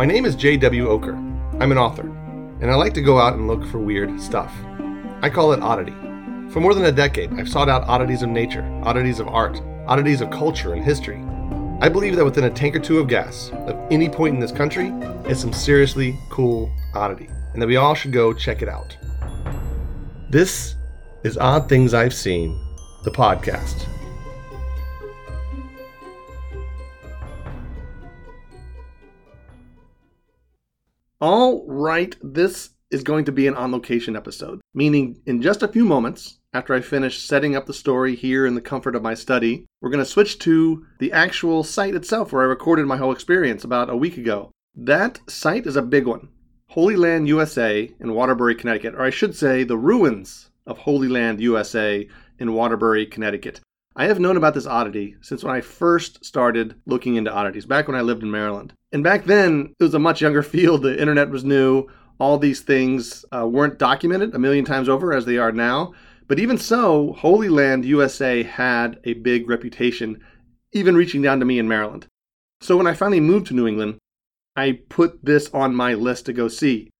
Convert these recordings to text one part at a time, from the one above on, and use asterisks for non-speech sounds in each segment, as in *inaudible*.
My name is J.W. Ocker. I'm an author, and I like to go out and look for weird stuff. I call it oddity. For more than a decade, I've sought out oddities of nature, oddities of art, oddities of culture and history. I believe that within a tank or two of gas, of any point in this country, is some seriously cool oddity, and that we all should go check it out. This is Odd Things I've Seen, the podcast. All right, this is going to be an on location episode, meaning in just a few moments, after I finish setting up the story here in the comfort of my study, we're going to switch to the actual site itself where I recorded my whole experience about a week ago. That site is a big one Holy Land USA in Waterbury, Connecticut, or I should say, the ruins of Holy Land USA in Waterbury, Connecticut. I have known about this oddity since when I first started looking into oddities, back when I lived in Maryland. And back then, it was a much younger *laughs* field. The internet was new. All these things uh, weren't documented a million times over as they are now. But even so, Holy Land USA had a big reputation, even reaching down to me in Maryland. So when I finally moved to New England, I put this on my list to go see.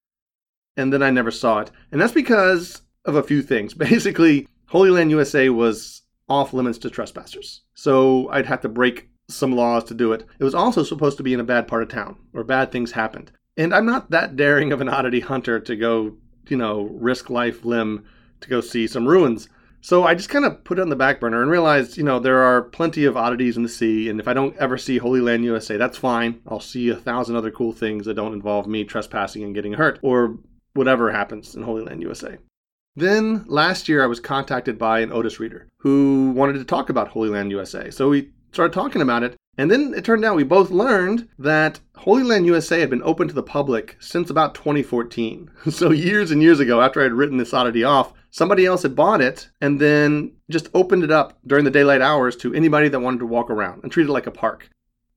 And then I never saw it. And that's because of a few things. *laughs* Basically, Holy Land USA was off limits to trespassers. So I'd have to break some laws to do it. It was also supposed to be in a bad part of town where bad things happened. And I'm not that daring of an oddity hunter to go, you know, risk life limb to go see some ruins. So I just kind of put it on the back burner and realized, you know, there are plenty of oddities in the sea. And if I don't ever see Holy Land USA, that's fine. I'll see a thousand other cool things that don't involve me trespassing and getting hurt or whatever happens in Holy Land USA. Then last year, I was contacted by an Otis reader who wanted to talk about Holy Land USA. So we started talking about it. And then it turned out we both learned that Holy Land USA had been open to the public since about 2014. *laughs* So years and years ago, after I had written this oddity off, somebody else had bought it and then just opened it up during the daylight hours to anybody that wanted to walk around and treat it like a park.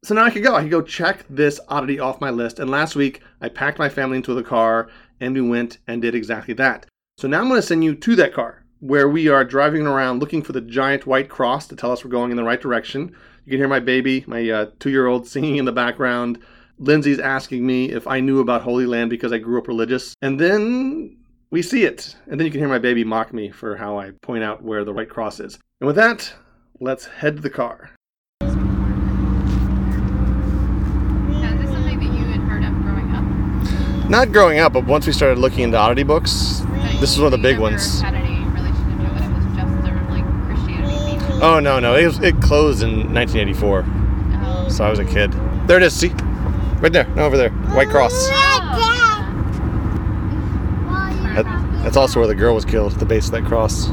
So now I could go. I could go check this oddity off my list. And last week, I packed my family into the car and we went and did exactly that. So now I'm going to send you to that car where we are driving around looking for the giant white cross to tell us we're going in the right direction. You can hear my baby, my uh, two year old, singing in the background. Lindsay's asking me if I knew about Holy Land because I grew up religious. And then we see it. And then you can hear my baby mock me for how I point out where the white cross is. And with that, let's head to the car. Now, is this something that you had heard of growing up? Not growing up, but once we started looking into oddity books, That this is one of the big ones. Had any relationship to it? It was just sort like Christianity themed. Oh, no, no. It, was, it closed in 1984. Oh. So I was a kid. There it is. See? Right there. No, over there. White cross. That, that's also where the girl was killed, at the base of that cross.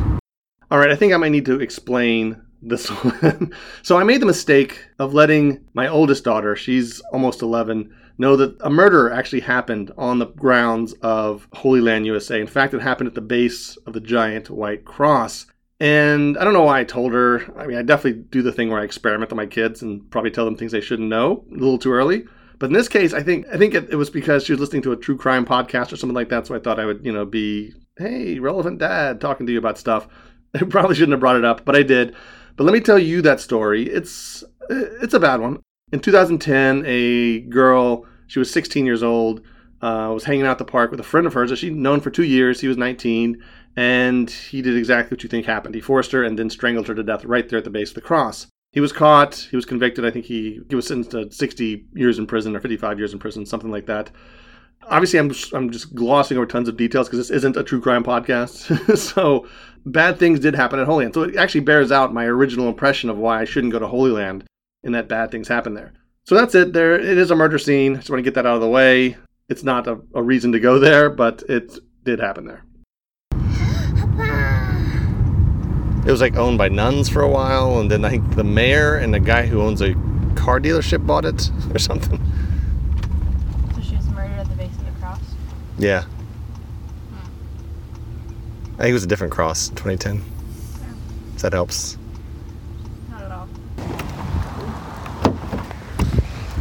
All right, I think I might need to explain this *laughs* one. so I made the mistake of letting my oldest daughter, she's almost 11, know that a murder actually happened on the grounds of Holy Land USA. In fact, it happened at the base of the giant white cross. And I don't know why I told her. I mean, I definitely do the thing where I experiment with my kids and probably tell them things they shouldn't know a little too early. But in this case, I think I think it, it was because she was listening to a true crime podcast or something like that. So I thought I would, you know, be hey, relevant dad, talking to you about stuff. *laughs* I probably shouldn't have brought it up, but I did. But let me tell you that story. It's it's a bad one. In 2010, a girl, she was 16 years old, uh, was hanging out the park with a friend of hers that she'd known for two years. He was 19, and he did exactly what you think happened. He forced her and then strangled her to death right there at the base of the cross. He was caught. He was convicted. I think he, he was sentenced to 60 years in prison or 55 years in prison, something like that. Obviously, I'm just, I'm just glossing over tons of details because this isn't a true crime podcast. *laughs* so bad things did happen at Holy Land. So it actually bears out my original impression of why I shouldn't go to Holy Land and that bad things happen there. So that's it. There, it is a murder scene. Just want to get that out of the way. It's not a, a reason to go there, but it did happen there. It was like owned by nuns for a while, and then I think the mayor and the guy who owns a car dealership bought it *laughs* or something. So she was murdered at the base of the cross. Yeah. Hmm. I think it was a different cross, 2010. If that helps. Not at all.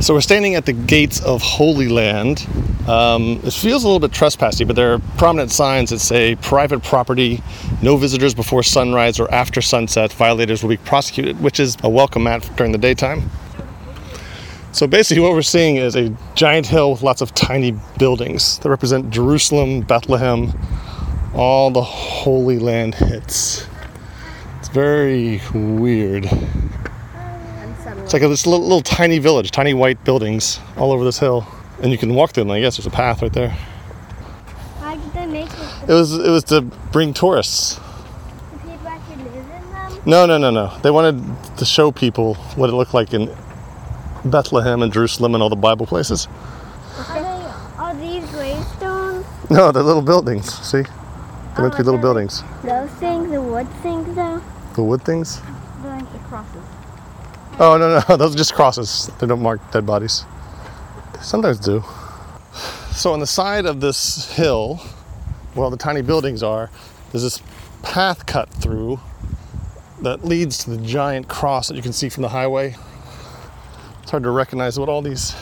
So we're standing at the gates of Holy Land. Um, it feels a little bit trespassy, but there are prominent signs that say private property, no visitors before sunrise or after sunset. Violators will be prosecuted, which is a welcome mat during the daytime. So basically, what we're seeing is a giant hill with lots of tiny buildings that represent Jerusalem, Bethlehem, all the Holy Land hits. It's very weird. It's like a, this little, little tiny village, tiny white buildings all over this hill, and you can walk through them. I guess there's a path right there. Why did they make it? It was it was to bring tourists. People actually live in them? No, no, no, no. They wanted to show people what it looked like in Bethlehem and Jerusalem and all the Bible places. Are, they, are these gravestones? No, they're little buildings. See, oh, they're meant to be Oh, little buildings. Those things, the wood things though? The wood things. Like the crosses. Oh no, no, *laughs* those are just crosses. They don't mark dead bodies. They sometimes do. So on the side of this hill, where all the tiny buildings are, there's this path cut through that leads to the giant cross that you can see from the highway. It's hard to recognize what all these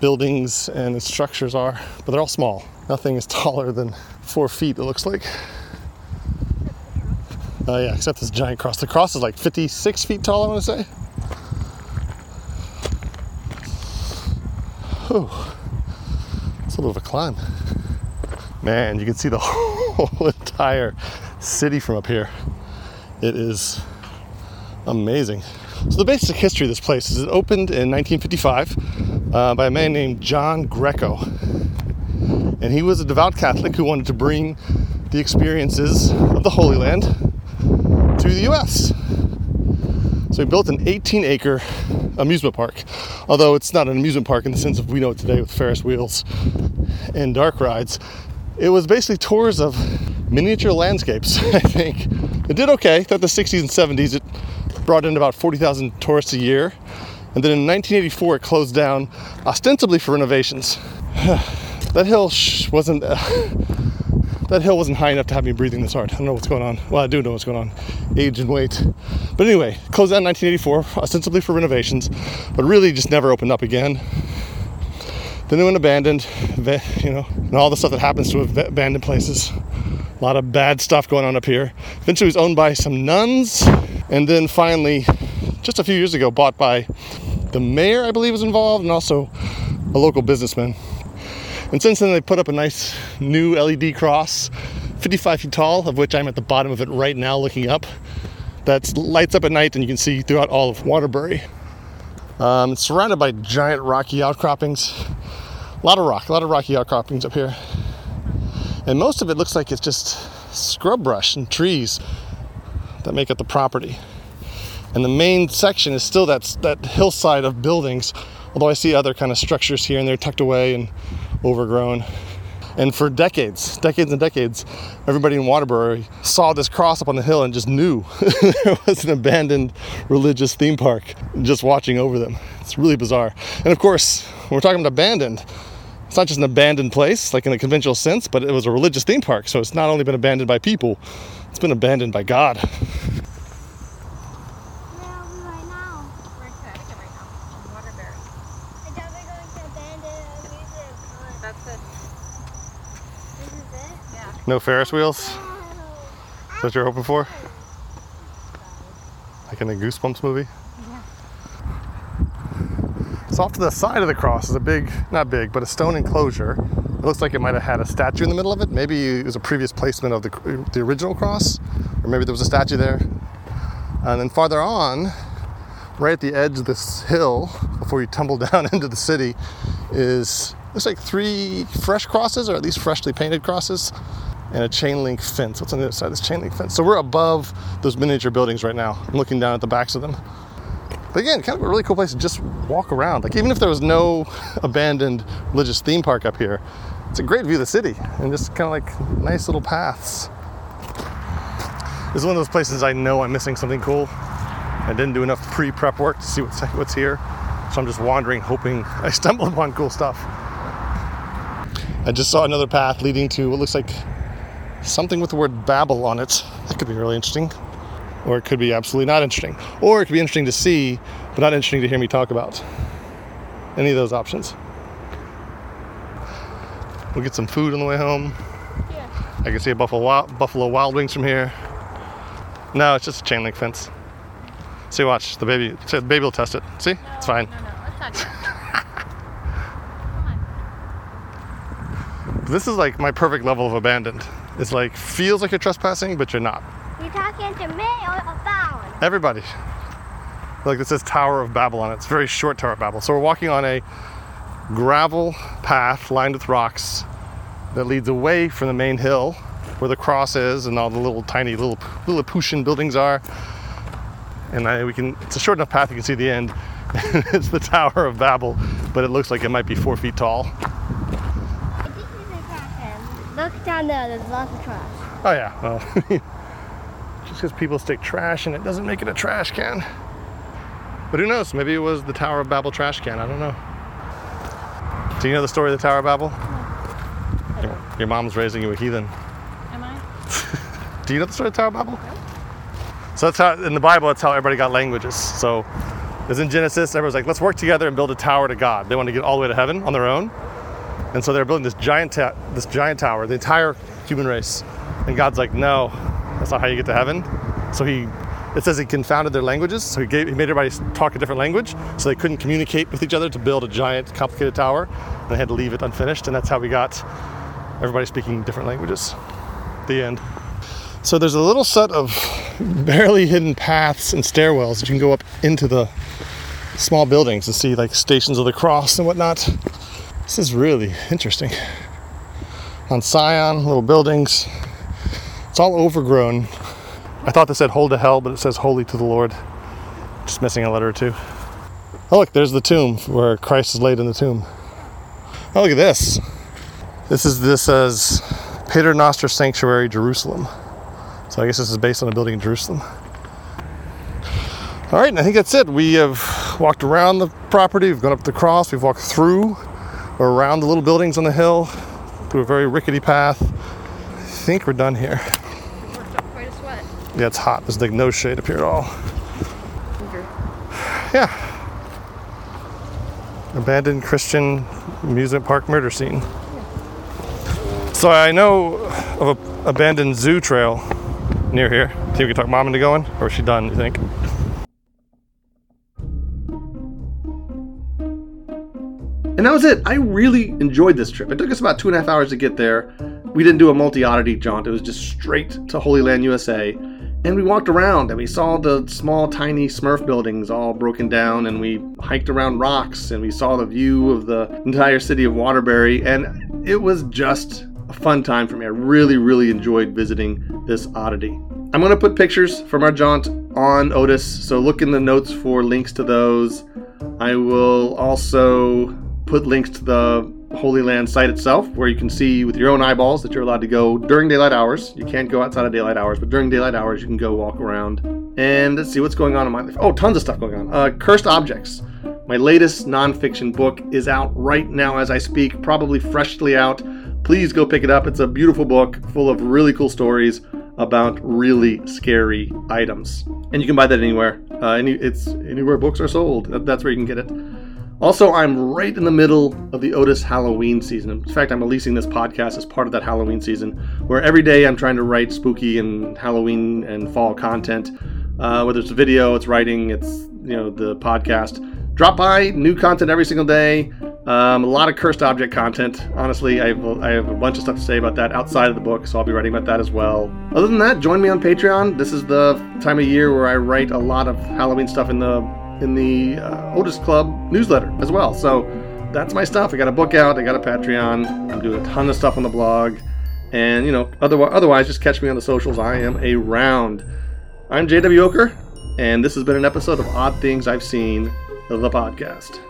buildings and structures are, but they're all small. Nothing is *laughs* taller than four feet, it looks like. Oh yeah, except this giant cross. The cross is like 56 feet tall, I want to say. Whew. It's a little of a climb. Man, you can see the *laughs* whole entire city from up here. It is amazing. So the basic history of this place is it opened in 1955 uh, by a man named John Greco. And he was a devout Catholic who wanted to bring the experiences of the Holy Land to the US. So he built an 18 acre amusement park. Although it's not an amusement park in the sense of we know it today with Ferris wheels and dark rides. It was basically tours of miniature landscapes, *laughs* I think. It did okay. Throughout the 60s and 70s, it brought in about 40,000 tourists a year. And then in 1984, it closed down ostensibly for renovations. *sighs* that hill wasn't. Uh, that hill wasn't high enough to have me breathing this hard. I don't know what's going on. Well, I do know what's going on. Age and weight. But anyway, closed down in 1984, ostensibly for renovations, but really just never opened up again. Then it went abandoned, you know, and all the stuff that happens to abandoned places. A lot of bad stuff going on up here. Eventually, it was owned by some nuns, and then finally, just a few years ago, bought by the mayor, I believe, was involved, and also a local businessman. And since then, they put up a nice new LED cross, 55 feet tall, of which I'm at the bottom of it right now looking up. That lights up at night and you can see throughout all of Waterbury. Um, it's surrounded by giant rocky outcroppings. A lot of rock, a lot of rocky outcroppings up here. And most of it looks like it's just scrub brush and trees that make up the property. And the main section is still that, that hillside of buildings, although I see other kind of structures here and there tucked away and overgrown. And for decades, decades and decades, everybody in Waterbury saw this cross up on the hill and just knew *laughs* there was an abandoned religious theme park just watching over them. It's really bizarre. And of course, when we're talking about abandoned, it's not just an abandoned place, like in the conventional sense, but it was a religious theme park. So it's not only been abandoned by people, it's been abandoned by God. Where are we right now? We're in Connecticut right now, in Waterbury. I thought we were going to abandon a museum. Come That's it. on. This is it? Yeah. No Ferris wheels? Is that what you're hoping for? Like in the Goosebumps movie? So off to the side of the cross is a big, not big, but a stone enclosure. It looks like it might have had a statue in the middle of it. Maybe it was a previous placement of the, the original cross, or maybe there was a statue there. And then farther on, right at the edge of this hill, before you tumble *laughs* down into the city, is looks like three fresh crosses, or at least freshly painted crosses, and a chain link fence. What's on the other side of this chain link fence? So we're above those miniature buildings right now. I'm looking down at the backs of them. But again, kind of a really cool place to just walk around. Like even if there was no *laughs* abandoned religious theme park up here, it's a great view of the city and just kind of like nice little paths. This is one of those places I know I'm missing something cool. I didn't do enough pre-prep work to see what's *laughs* what's here, so I'm just wandering, hoping *laughs* I stumble upon cool stuff. I just saw another path leading to what looks like something with the word Babel on it. That could be really interesting or it could be absolutely not interesting, or it could be interesting to see, but not interesting to hear me talk about. Any of those options. We'll get some food on the way home. Yeah. I can see a Buffalo Wild, Buffalo Wild Wings from here. No, it's just a chain link fence. See, watch the baby. The baby will test it. See, it's fine. No, no. Outside yet. *laughs* Come on. This is like my perfect level of abandoned. It's like feels like you're trespassing, but you're not. You're talking to me or about? Everybody. Like this says Tower of Babylon. It's a very short Tower of Babel. So we're walking on a gravel path lined with rocks that leads away from the main hill where the cross is and all the little tiny little Lilliputian buildings are. And I, we can it's a short enough path you can see the end. *laughs* it's the Tower of Babel, but it looks like it might be four feet tall. I think there's a trash can. Look down there. There's lots of trash. Oh yeah, well, *laughs* just because people stick trash in it doesn't make it a trash can. But who knows? Maybe it was the Tower of Babel trash can. I don't know. Do you know the story of the Tower of Babel? Your, your mom's raising you a heathen. Am I? *laughs* Do you know the story of the Tower of Babel? So that's how in the Bible. That's how everybody got languages. So, as in Genesis, everyone's like, let's work together and build a tower to God. They want to get all the way to heaven on their own, and so they're building this giant, ta- this giant tower, the entire human race. And God's like, no, that's not how you get to heaven. So he, it says he confounded their languages. So he gave, he made everybody talk a different language, so they couldn't communicate with each other to build a giant, complicated tower. And they had to leave it unfinished, and that's how we got everybody speaking different languages. The end. So there's a little set of barely hidden paths and stairwells that you can go up into the small buildings and see like stations of the cross and whatnot. This is really interesting. On Sion, little buildings. It's all overgrown. I thought this said hold to hell, but it says holy to the Lord. Just missing a letter or two. Oh look, there's the tomb where Christ is laid in the tomb. Oh look at this. This is this says Pater Noster Sanctuary, Jerusalem. So I guess this is based on a building in Jerusalem. All right, and I think that's it. We have walked around the property, we've gone up the cross, we've walked through around the little buildings on the hill through a very rickety path. I think we're done here. Worked up quite a sweat. Yeah, it's hot. There's like no shade up here at all. Okay. Yeah. Abandoned Christian amusement park murder scene. So I know of a abandoned zoo trail near here. Think we can talk mom into going, or is she done? You think? And that was it. I really enjoyed this trip. It took us about two and a half hours to get there. We didn't do a multi oddity jaunt, it was just straight to Holy Land, USA. And we walked around and we saw the small, tiny Smurf buildings all broken down, and we hiked around rocks and we saw the view of the entire city of Waterbury. And it was just a fun time for me. I really, really enjoyed visiting this oddity. I'm going to put pictures from our jaunt on Otis, so look in the notes for links to those. I will also put links to the Holy Land site itself, where you can see with your own eyeballs that you're allowed to go during daylight hours. You can't go outside of daylight hours, but during daylight hours, you can go walk around and let's see what's going on in my life. Oh, tons of stuff going on. Uh, Cursed Objects. My latest nonfiction book is out right now as I speak, probably freshly out. Please go pick it up. It's a beautiful book full of really cool stories about really scary items. And you can buy that anywhere. Uh, any, it's anywhere books are sold. That's where you can get it. Also, I'm right in the middle of the Otis Halloween season. In fact, I'm releasing this podcast as part of that Halloween season, where every day I'm trying to write spooky and Halloween and fall content. Uh, whether it's video, it's writing, it's you know the podcast. Drop by, new content every single day. Um, a lot of cursed object content. Honestly, I have, I have a bunch of stuff to say about that outside of the book, so I'll be writing about that as well. Other than that, join me on Patreon. This is the time of year where I write a lot of Halloween stuff in the in the uh, Otis Club newsletter as well. So that's my stuff. I got a book out. I got a Patreon. I'm doing a ton of stuff on the blog, and you know, otherwise, otherwise, just catch me on the socials. I am around. I'm JW Ocker, and this has been an episode of Odd Things I've Seen, the podcast.